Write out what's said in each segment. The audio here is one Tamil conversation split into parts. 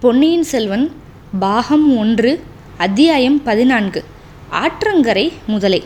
பொன்னியின் செல்வன் பாகம் ஒன்று அத்தியாயம் பதினான்கு ஆற்றங்கரை முதலை.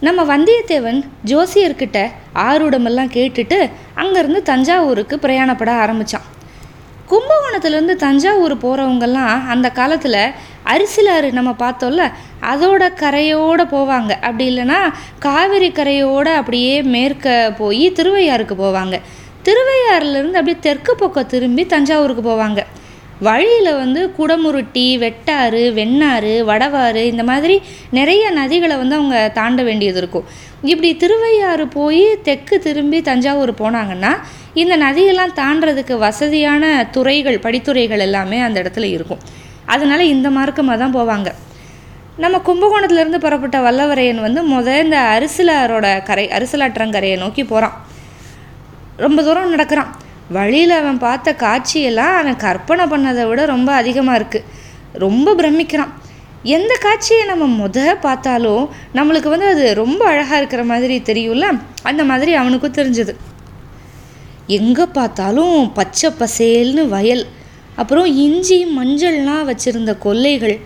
நம்ம வந்தியத்தேவன் ஜோசியர்கிட்ட ஆறுடமெல்லாம் கேட்டுட்டு அங்கேருந்து தஞ்சாவூருக்கு பிரயாணப்பட ஆரம்பித்தான் கும்பகோணத்துலேருந்து தஞ்சாவூர் போகிறவங்கெல்லாம் அந்த காலத்தில் அரிசிலாறு நம்ம பார்த்தோம்ல அதோட கரையோடு போவாங்க. அப்படி இல்லைன்னா காவிரி கரையோடு அப்படியே மேற்க போய் திருவையாறுக்கு போவாங்க. திருவையாறுலேருந்து அப்படியே தெற்கு பக்கம் திரும்பி தஞ்சாவூருக்கு போவாங்க. வழியில் வந்து குடமுருட்டி வெட்டாறு வெண்ணாறு வடவாறு இந்த மாதிரி நிறைய நதிகளை வந்து அவங்க தாண்ட வேண்டியது இருக்கும். இப்படி திருவையாறு போய் தெற்கு திரும்பி தஞ்சாவூர் போனாங்கன்னா இந்த நதியெல்லாம் தாண்டறதுக்கு வசதியான துறைகள் படித்துறைகள் எல்லாமே அந்த இடத்துல இருக்கும். அதனால் இந்த மார்க்கமாக தான் போவாங்க. நம்ம கும்பகோணத்துலேருந்து புறப்பட்ட வல்லவரையன் வந்து முத இந்த அரிசிலாரோட கரை அரிசலாற்றங்கரையை நோக்கி போகிறான் ரொம்ப தூரம் நடக்கிறான். வழியில் அவன் பார்த்த காட்சியெல்லாம் அவன் கற்பனை பண்ணதை விட ரொம்ப அதிகமாக இருக்குது ரொம்ப பிரமிக்கிறான். எந்த காட்சியை நம்ம முத பார்த்தாலும் நம்மளுக்கு வந்து அது ரொம்ப அழகாக இருக்கிற மாதிரி தெரியும்ல? அந்த மாதிரி அவனுக்கும் தெரிஞ்சது. எங்கே பார்த்தாலும் பச்சை பசேல்னு வயல் அப்புறம் இஞ்சி மஞ்சள்லாம் வச்சுருந்த கொல்லைகள்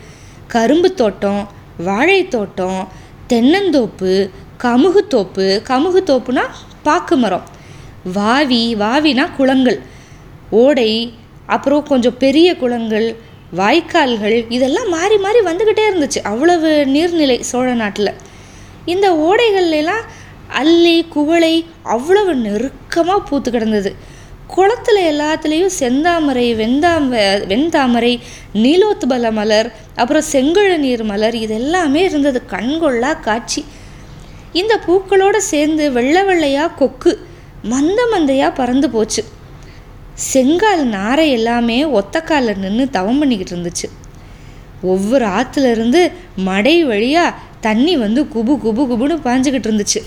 கரும்பு தோட்டம் வாழை தோட்டம் தென்னந்தோப்பு கமுகு தோப்பு கமுகு தோப்புனா பாக்கு மரம். வாவி வாவினா குளங்கள். ஓடை அப்புறம் கொஞ்சம் பெரிய குளங்கள் வாய்க்கால்கள் இதெல்லாம் மாறி மாறி வந்துக்கிட்டே இருந்துச்சு. அவ்வளவு நீர்நிலை சோழ நாட்டில். இந்த ஓடைகள்லாம் அல்லி குவளை அவ்வளவு நெருக்கமாக பூத்து கிடந்தது. குளத்தில் எல்லாத்துலேயும் செந்தாமரை வெந்தாம வெண்தாமரை நீலோத்பல மலர் அப்புறம் செங்கழ நீர் மலர் இதெல்லாமே இருந்தது. கண்கொள்ளா காட்சி. இந்த பூக்களோடு சேர்ந்து வெள்ளை வெள்ளையாக கொக்கு. மந்த மந்தையாக பறந்து போச்சு. செங்கால் நாரை எல்லாமே ஒத்தக்காலில் நின்று தவம் பண்ணிக்கிட்டு இருந்துச்சு. ஒவ்வொரு ஆற்றுலேருந்து மடை வழியாக தண்ணி வந்து குபு குபு குபுன்னு பாஞ்சுக்கிட்டு இருந்துச்சு.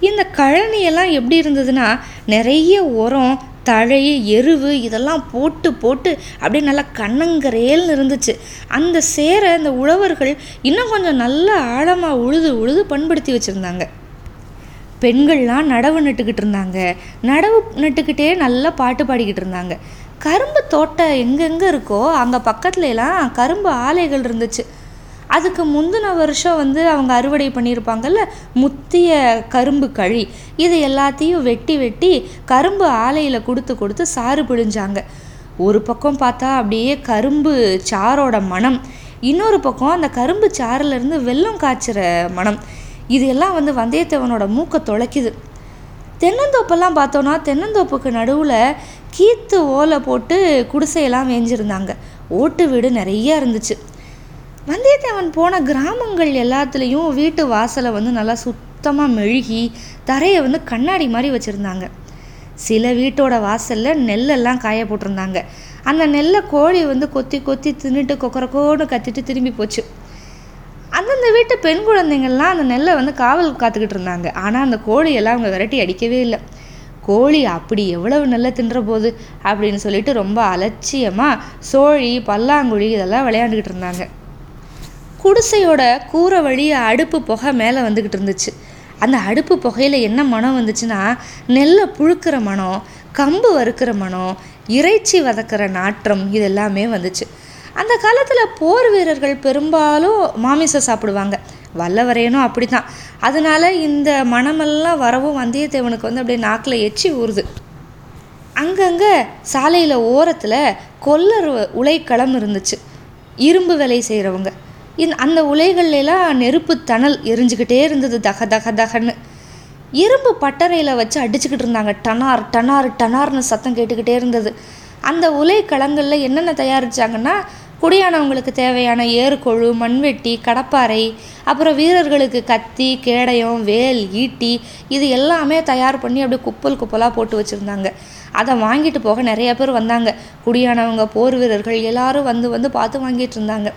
இந்த கழனியெல்லாம் எப்படி இருந்ததுன்னா நிறைய உரம் தழை எருவு இதெல்லாம் போட்டு போட்டு அப்படியே நல்லா கண்ணங்கரையல்னு இருந்துச்சு. அந்த சேரை அந்த உழவர்கள் இன்னும் கொஞ்சம் நல்லா ஆழமாக உழுது உழுது பண்படுத்தி வச்சுருந்தாங்க. பெண்கள்லாம் நடவு நட்டுக்கிட்டு இருந்தாங்க. நடவு நட்டுக்கிட்டே நல்லா பாட்டு பாடிக்கிட்டு இருந்தாங்க. கரும்பு தோட்டம் எங்கெங்கே இருக்கோ அங்கே பக்கத்துல எல்லாம் கரும்பு ஆலைகள் இருந்துச்சு. அதுக்கு முந்தின வருஷம் வந்து அவங்க அறுவடை பண்ணியிருப்பாங்கல்ல முத்திய கரும்பு கழி. இது எல்லாத்தையும் வெட்டி வெட்டி கரும்பு ஆலையில் கொடுத்து கொடுத்து சாறு பிழிஞ்சாங்க. ஒரு பக்கம் பார்த்தா அப்படியே கரும்பு சாரோட மனம். இன்னொரு பக்கம் அந்த கரும்பு சாறுலேருந்து வெல்லம் காய்ச்சிற மனம். இது எல்லாம் வந்து வந்தியத்தேவனோட மூக்கை தொலைக்குது. தென்னந்தோப்பெல்லாம் பார்த்தோன்னா தென்னந்தோப்புக்கு நடுவில் கீத்து ஓலை போட்டு குடிசையெல்லாம் வேஞ்சிருந்தாங்க ஓட்டு வீடு நிறைய இருந்துச்சு. வந்தியத்தேவன் போன கிராமங்கள் எல்லாத்துலேயும் வீட்டு வாசலை வந்து நல்லா சுத்தமாக மெழுகி தரையை வந்து கண்ணாடி மாதிரி வச்சுருந்தாங்க. சில வீட்டோட வாசலில் நெல்லெல்லாம் காய போட்டிருந்தாங்க. அந்த நெல்லை கோழி வந்து கொத்தி கொத்தி தின்னுட்டு கொக்கரக்கோன்னு கத்திட்டு திரும்பி போச்சு. அந்தந்த வீட்டு பெண் குழந்தைங்கள்லாம் அந்த நெல்லை வந்து காவல் காத்துக்கிட்டு இருந்தாங்க. ஆனால் அந்த கோழியெல்லாம் அவங்க விரட்டி அடிக்கவே இல்லை. கோழி அப்படி எவ்வளவு நெல்லை தின்ற போது அப்படின்னு சொல்லிட்டு ரொம்ப அலட்சியமாக சோழி பல்லாங்குழி இதெல்லாம் விளையாண்டுக்கிட்டு இருந்தாங்க. குடிசையோட கூரை வழியாக அடுப்பு புகை மேலே வந்துக்கிட்டு இருந்துச்சு. அந்த அடுப்பு புகையில் என்ன மனம் வந்துச்சுன்னா நெல்லை புழுக்கிற மனம் கம்பு வறுக்கிற மனம் இறைச்சி வதக்கிற நாற்றம் இதெல்லாமே வந்துச்சு. அந்த காலத்தில் போர் வீரர்கள் பெரும்பாலும் மாமிசம் சாப்பிடுவாங்க. வல்லவரையனும் அப்படி தான் அதனால இந்த மனமெல்லாம் வரவும் வந்தியத்தேவனுக்கு வந்து அப்படியே நாக்கில் எச்சி ஊறுது. அங்கங்கே சாலையில் ஓரத்தில் கொல்லர் உலைக்களம் இருந்துச்சு. இரும்பு வேலை செய்கிறவங்க இந் அந்த உலைகள்லாம் நெருப்பு தணல் எரிஞ்சுக்கிட்டே இருந்தது. தக தக தகன்னு. இரும்பு பட்டறையில் வச்சு அடிச்சுக்கிட்டு இருந்தாங்க. டனார் டனார் டனார்னு சத்தம் கேட்டுக்கிட்டே இருந்தது. அந்த உலை களங்களில் என்னென்ன தயாரித்தாங்கன்னா குடியானவங்களுக்கு தேவையான ஏறுகொழு மண்வெட்டி கடப்பாறை அப்புறம் வீரர்களுக்கு கத்தி கேடயம் வேல் ஈட்டி இது எல்லாமே தயார் பண்ணி அப்படியே குப்பல் குப்பலாக போட்டு வச்சுருந்தாங்க. அதை வாங்கிட்டு போக நிறைய பேர் வந்தாங்க. குடியானவங்க போர் வீரர்கள் எல்லாரும் வந்து வந்து பார்த்து வாங்கிட்டு இருந்தாங்க.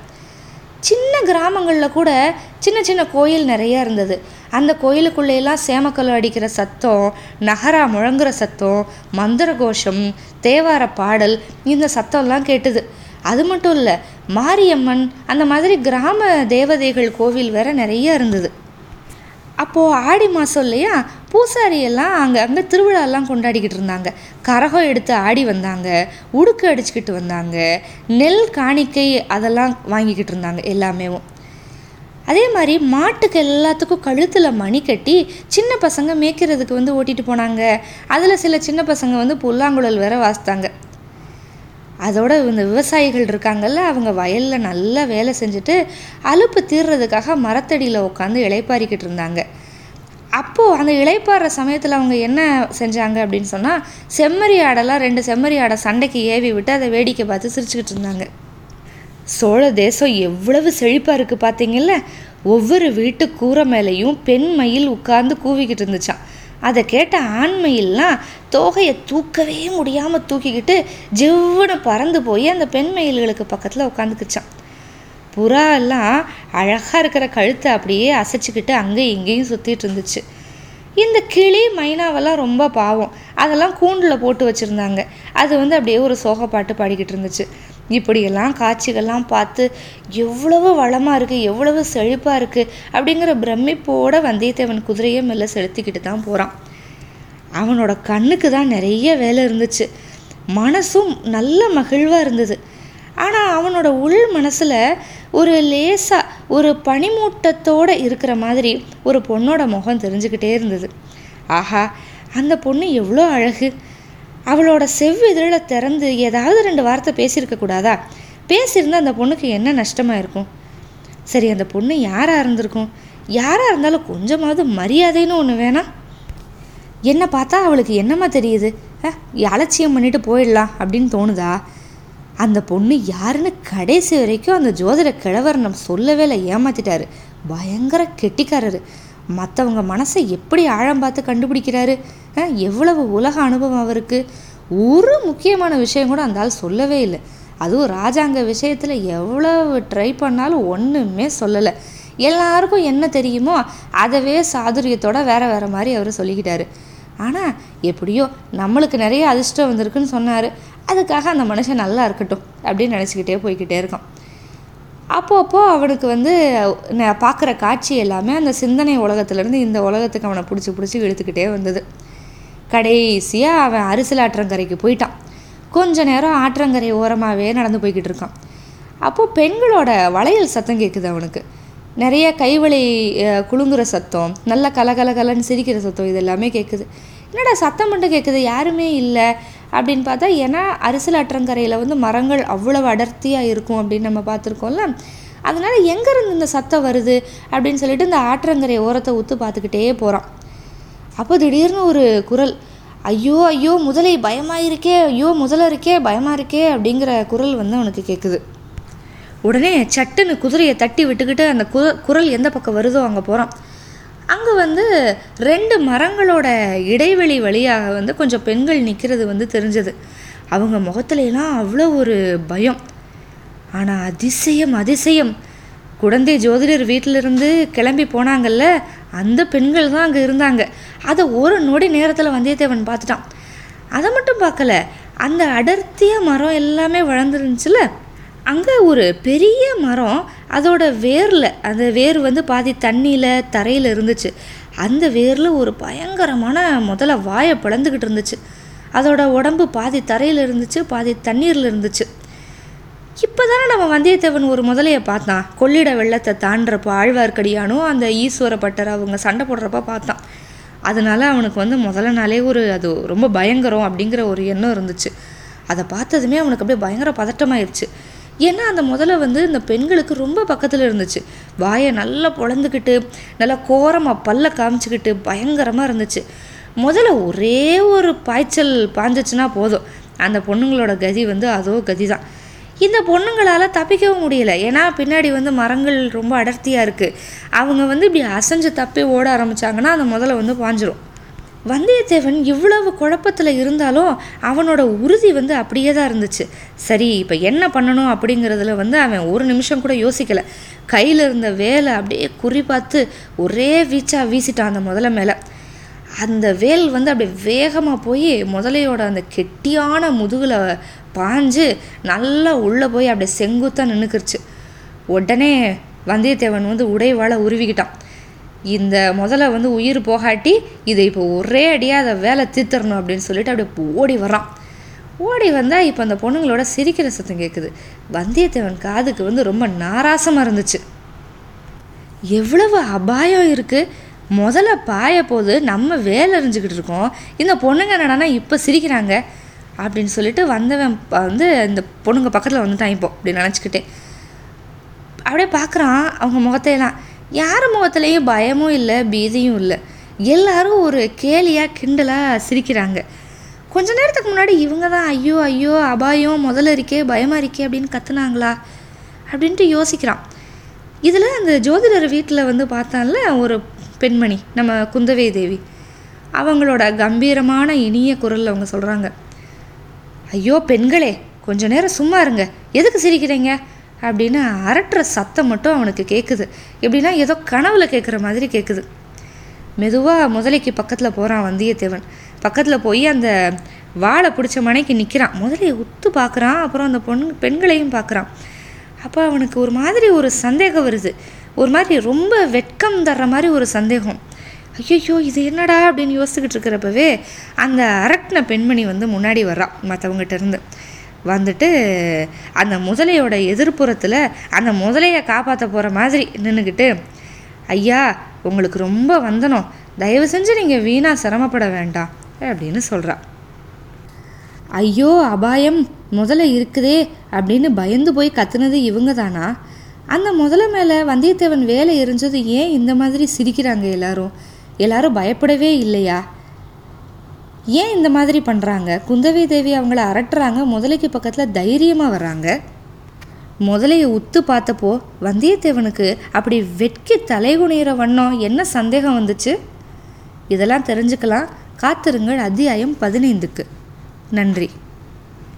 சின்ன கிராமங்களில் கூட சின்ன சின்ன கோயில் நிறையா இருந்தது. அந்த கோயிலுக்குள்ளேயெல்லாம் சேமக்கல் அடிக்கிற சத்தம் நகரா முழங்குற சத்தம் மந்திர கோஷம் தேவார பாடல் இந்த சத்தம்லாம் கேட்டுது. அது மட்டும் இல்லை மாரியம்மன் அந்த மாதிரி கிராம தேவதைகள் கோவில் வேற நிறைய இருந்தது. அப்போது ஆடி மாதம் இல்லையா பூசாரி எல்லாம் அங்கே அங்கே திருவிழாலாம் கொண்டாடிக்கிட்டு இருந்தாங்க. கரகம் எடுத்து ஆடி வந்தாங்க உடுக்கு அடிச்சுக்கிட்டு வந்தாங்க நெல் காணிக்கை அதெல்லாம் வாங்கிக்கிட்டு இருந்தாங்க எல்லாமேவும் அதே மாதிரி மாட்டுக்கு எல்லாத்துக்கும் கழுத்தில் மணி கட்டி சின்ன பசங்க மேய்க்கிறதுக்கு வந்து ஓட்டிகிட்டு போனாங்க. அதில் சில சின்ன பசங்க வந்து புல்லாங்குழல் வேற வாசித்தாங்க. அதோட இந்த விவசாயிகள் இருக்காங்கல்ல அவங்க வயலில் நல்லா வேலை செஞ்சுட்டு அலுப்பு தீர்றதுக்காக மரத்தடியில் உட்காந்து இளைப்பாரிக்கிட்டு இருந்தாங்க. அப்போது அந்த இளைப்பாடுற சமயத்தில் அவங்க என்ன செஞ்சாங்க அப்படின்னு சொன்னால் செம்மறி ஆடெல்லாம் ரெண்டு செம்மறி ஆடை சண்டைக்கு ஏவி விட்டு அதை வேடிக்கை பார்த்து சிரிச்சுக்கிட்டு இருந்தாங்க. சோழ தேசம் எவ்வளவு செழிப்பாக இருக்குது பார்த்தீங்கல்ல ஒவ்வொரு வீட்டு கூரை மேலேயும் பெண் மயில் உட்கார்ந்து கூவிக்கிட்டு இருந்துச்சான் அதை கேட்ட ஆண்மயில்லாம் தோகையை தூக்கவே முடியாமல் தூக்கிக்கிட்டு ஜிவ்வுன்னு பறந்து போய் அந்த பெண் மயில்களுக்கு பக்கத்தில் உட்காந்துக்குச்சான் புறா எல்லாம் அழகாக இருக்கிற கழுத்தை அப்படியே அசைச்சிக்கிட்டு அங்கேயும் இங்கேயும் சுற்றிட்டு இருந்துச்சு. இந்த கிளி மைனாவெல்லாம் ரொம்ப பாவம். அதெல்லாம் கூண்டில் போட்டு வச்சுருந்தாங்க. அது வந்து அப்படியே ஒரு சோக பாட்டு பாடிக்கிட்டு இருந்துச்சு. இப்படியெல்லாம் காட்சிகள்லாம் பார்த்து எவ்வளவு வளமாக இருக்குது எவ்வளவு செழிப்பாக இருக்குது அப்படிங்கிற பிரமிப்போடு வந்தியத்தேவன் குதிரையை மெல்ல செலுத்திக்கிட்டு தான் போகிறான் அவனோட கண்ணுக்கு தான் நிறைய வேலை இருந்துச்சு. மனசும் நல்ல மகிழ்வாக இருந்தது. ஆனால் அவனோட உள் மனசில் ஒரு லேசாக ஒரு பனிமூட்டத்தோடு இருக்கிற மாதிரி ஒரு பொண்ணோட முகம் தெரிஞ்சுக்கிட்டே இருந்தது. ஆஹா அந்த பொண்ணு எவ்வளோ அழகு. அவளோட செவ்விதழை திறந்து ஏதாவது ரெண்டு வார்த்தை பேசியிருக்க கூடாதா? பேசியிருந்தால் அந்த பொண்ணுக்கு என்ன நஷ்டமாக இருக்கும்? சரி அந்த பொண்ணு யாராக இருந்திருக்கும்? யாராக இருந்தாலும் கொஞ்சமாவது மரியாதைன்னு ஒன்று வேணாம் என்ன பார்த்தா அவளுக்கு என்னம்மா தெரியுது? அலட்சியம் பண்ணிட்டு போயிடலாம் அப்படின்னு தோணுதா? அந்த பொண்ணு யாருன்னு கடைசி வரைக்கும் அந்த ஜோதிட கிழவர் நம்ம சொல்லவே இல்லை ஏமாத்திட்டாரு. பயங்கர கெட்டிக்காரரு. மற்றவங்க மனசை எப்படி ஆழம் பார்த்து கண்டுபிடிக்கிறாரு? எவ்வளவு உலக அனுபவம் அவருக்கு? ஒரு முக்கியமான விஷயம் கூட அந்த ஆள் சொல்லவே இல்லை. அதுவும் ராஜாங்க விஷயத்தில் எவ்வளவு ட்ரை பண்ணாலும் ஒன்றுமே சொல்லலை. எல்லாருக்கும் என்ன தெரியுமோ அதவே சாதுரியத்தோட வேற வேற மாதிரி அவர் சொல்லிக்கிட்டாரு. ஆனால் எப்படியோ நம்மளுக்கு நிறைய அதிர்ஷ்டம் வந்திருக்குன்னு சொன்னார். அதுக்காக அந்த மனுஷன் நல்லா இருக்கட்டும் அப்படின்னு நினச்சிக்கிட்டே போய்கிட்டே இருக்கான். அப்போப்போ அவனுக்கு வந்து பார்க்குற காட்சி எல்லாமே அந்த சிந்தனை உலகத்துலேருந்து இந்த உலகத்துக்கு அவனை பிடிச்சி பிடிச்சி இழுத்துக்கிட்டே வந்தது. கடைசியாக அவன் அரிசல் ஆற்றங்கரைக்கு போயிட்டான். கொஞ்ச நேரம் ஆற்றங்கரை ஓரமாகவே நடந்து போய்கிட்டு இருக்கான். அப்போது பெண்களோட வளையல் சத்தம் கேட்குது அவனுக்கு. நிறைய கைவளை குலுங்குற சத்தம் நல்ல கலகலகலன்னு சிரிக்கிற சத்தம் இது எல்லாமே கேட்குது என்னடா சத்தம் மட்டும் கேட்குது யாருமே இல்லை. அப்படின்னு பார்த்தா ஏன்னா அரிசல் அற்றங்கரையில் வந்து மரங்கள் அவ்வளவு அடர்த்தியாக இருக்கும் அப்படின்னு நம்ம பார்த்துருக்கோம்ல. அதனால் எங்கேருந்து இந்த சத்தம் வருது அப்படின்னு சொல்லிட்டு இந்த ஆற்றங்கரை ஓரத்தை ஊற்று பார்த்துக்கிட்டே போகிறான் அப்போ திடீர்னு ஒரு குரல் ஐயோ ஐயோ முதலை பயமாக இருக்கே ஐயோ முதல இருக்கே பயமாக இருக்கே அப்படிங்கிற குரல் வந்து அவனுக்கு கேட்குது உடனே சட்டுன்னு குதிரையை தட்டி விட்டுக்கிட்டு அந்த குரல் எந்த பக்கம் வருதோ அங்கே போகிறான் அங்கே வந்து ரெண்டு மரங்களோட இடைவெளி வழியாக வந்து கொஞ்சம் பெண்கள் நிற்கிறது வந்து தெரிஞ்சது. அவங்க முகத்துலலாம் அவ்வளோ ஒரு பயம். ஆனால் அதிசயம் அதிசயம். குழந்தை ஜோதிடர் வீட்டிலிருந்து கிளம்பி போனாங்கல்ல அந்த பெண்கள் தான் அங்கே இருந்தாங்க. அதை ஒரு நொடி நேரத்தில் வந்தியத்தேவன் பார்த்துட்டான். அதை மட்டும் பார்க்கல அந்த அடர்த்தியாக மரம் எல்லாமே வளர்ந்துருந்துச்சுல அங்கே ஒரு பெரிய மரம் அதோட வேரில் அந்த வேர் வந்து பாதி தண்ணியில் தரையில் இருந்துச்சு. அந்த வேரில் ஒரு பயங்கரமான முதல்ல வாயை பிளந்துக்கிட்டு இருந்துச்சு. அதோட உடம்பு பாதி தரையில் இருந்துச்சு பாதி தண்ணீரில் இருந்துச்சு. இப்போ தானே நம்ம வந்தியத்தேவன் ஒரு முதலையை பார்த்தான். கொள்ளிட வெள்ளத்தை தாண்டுறப்போ ஆழ்வார்க்கடியானும் அந்த ஈஸ்வர பட்டர் அவங்க சண்டை போடுறப்ப பார்த்தான். அதனால அவனுக்கு வந்து முதல்ல நாளே ஒரு அது ரொம்ப பயங்கரம் அப்படிங்கிற ஒரு எண்ணம் இருந்துச்சு. அதை பார்த்ததுமே அவனுக்கு அப்படியே பயங்கர பதட்டமாயிருச்சு. ஏன்னா அந்த முதல்ல வந்து இந்த பெண்களுக்கு ரொம்ப பக்கத்தில் இருந்துச்சு. வாயை நல்லா பொழந்துக்கிட்டு நல்லா கோரமாக பல்ல காமிச்சிக்கிட்டு பயங்கரமாக இருந்துச்சு. முதல்ல ஒரே ஒரு பாய்ச்சல் பாஞ்சிச்சுன்னா போதும். அந்த பொண்ணுங்களோட கதி வந்து அதோ கதி தான் இந்த பொண்ணுங்களால் தப்பிக்கவும் முடியல. ஏன்னா பின்னாடி வந்து மரங்கள் ரொம்ப அடர்த்தியாக இருக்குது அவங்க வந்து இப்படி அசைஞ்சு தப்பி ஓட ஆரம்பித்தாங்கன்னா அந்த முதல்ல வந்து பாஞ்சிரும். வந்தியத்தேவன் இவ்வளவு குழப்பத்தில் இருந்தாலும் அவனோட உறுதி வந்து அப்படியே தான் இருந்துச்சு. சரி இப்போ என்ன பண்ணணும் அப்படிங்கிறதுல வந்து அவன் ஒரு நிமிஷம் கூட யோசிக்கலை. கையில் இருந்த வேலை அப்படியே குறி பார்த்து ஒரே வீச்சாக வீசிட்டான் அந்த முதல மேலே. அந்த வேல் வந்து அப்படியே வேகமாக போய் முதலையோட அந்த கெட்டியான முதுகில் பாஞ்சு நல்லா உள்ளே போய் அப்படியே செங்குத்தாக நின்றுக்கிருச்சு உடனே வந்தியத்தேவன் வந்து உடைவாளை உருவிக்கிட்டான். இந்த முதல்ல வந்து உயிர் போகாட்டி இதை இப்போ ஒரே அடியாக அதை வேலை தீர்த்தரணும் அப்படின்னு சொல்லிட்டு அப்படியே ஓடி வரான் ஓடி வந்தால் இப்போ அந்த பொண்ணுங்களோட சிரிக்கிற சத்தம் கேட்குது வந்தியத்தேவன் காதுக்கு வந்து ரொம்ப நாராசமாக இருந்துச்சு. எவ்வளவு அபாயம் இருக்குது முதல்ல பாய போது நம்ம வேலை அறிஞ்சுக்கிட்டு இருக்கோம். இந்த பொண்ணுங்க என்னடானா இப்போ சிரிக்கிறாங்க அப்படின்னு சொல்லிட்டு வந்தவன் வந்து இந்த பொண்ணுங்க பக்கத்தில் வந்துட்டான் இப்போ அப்படின்னு நினச்சிக்கிட்டேன். அப்படியே பார்க்குறான் அவங்க முகத்தையெல்லாம் யார் முகத்துலேயும் பயமும் இல்லை பீதியும் இல்லை. எல்லாரும் ஒரு கேலியாக கிண்டலாக சிரிக்கிறாங்க. கொஞ்ச நேரத்துக்கு முன்னாடி இவங்க தான் ஐயோ ஐயோ அபாயம் முதல்ல இருக்கே பயமாக இருக்கே அப்படின்னு கத்துனாங்களா அப்படின்ட்டு யோசிக்கிறான். இதில் அந்த ஜோதிடர் வீட்டில் வந்து பார்த்தால ஒரு பெண்மணி நம்ம குந்தவை தேவி. அவங்களோட கம்பீரமான இனிய குரலில் அவங்க சொல்கிறாங்க ஐயோ பெண்களே கொஞ்ச நேரம் சும்மா இருங்க. எதுக்கு சிரிக்கிறீங்க? அப்படின்னு அரட்டுற சத்தம் மட்டும் அவனுக்கு கேட்குது எப்படின்னா ஏதோ கனவுல கேட்குற மாதிரி கேட்குது மெதுவாக முதலைக்கு பக்கத்தில் போகிறான் வந்தியத்தேவன். பக்கத்தில் போய் அந்த வாழை பிடிச்ச மனைக்கு நிற்கிறான் முதலையை உத்து பார்க்குறான் அப்புறம் அந்த பொண்ணு பெண்களையும் பார்க்குறான் அப்போ அவனுக்கு ஒரு மாதிரி ஒரு சந்தேகம் வருது. ஒரு மாதிரி ரொம்ப வெட்கம் தர்ற மாதிரி ஒரு சந்தேகம். ஐயோ இது என்னடா அப்படின்னு யோசிச்சுக்கிட்டு இருக்கிறப்பவே அந்த அரட்டின பெண்மணி வந்து முன்னாடி வர்றான் மற்றவங்ககிட்ட இருந்து. வந்துட்டு அந்த முதலையோட எதிர்ப்புறத்தில் அந்த முதலையை காப்பாற்ற போகிற மாதிரி நின்றுக்கிட்டு ஐயா உங்களுக்கு ரொம்ப வந்தனம். தயவு செஞ்சு நீங்கள் வீணாக சிரமப்பட வேண்டாம் அப்படின்னு சொல்கிறா ஐயோ அபாயம். முதல்ல இருக்குதே அப்படின்னு பயந்து போய் கத்துனது இவங்க தானா அந்த முதல்ல மேலே வந்தியத்தேவன் வேலை எரிஞ்சது ஏன் இந்த மாதிரி சிரிக்கிறாங்க எல்லாரும்? எல்லாரும் பயப்படவே இல்லையா? ஏன் இந்த மாதிரி பண்ணுறாங்க குந்தவை தேவி அவங்கள அரட்டுறாங்க. முதலைக்கு பக்கத்தில் தைரியமாக வர்றாங்க. முதலையை உத்து பார்த்தப்போ வந்தியத்தேவனுக்கு அப்படி வெட்கி தலைகுனிகிற வண்ணம் என்ன சந்தேகம் வந்துச்சு? இதெல்லாம் தெரிஞ்சுக்கலாம். காத்திருங்கள். அத்தியாயம் பதினைந்துக்கு. நன்றி.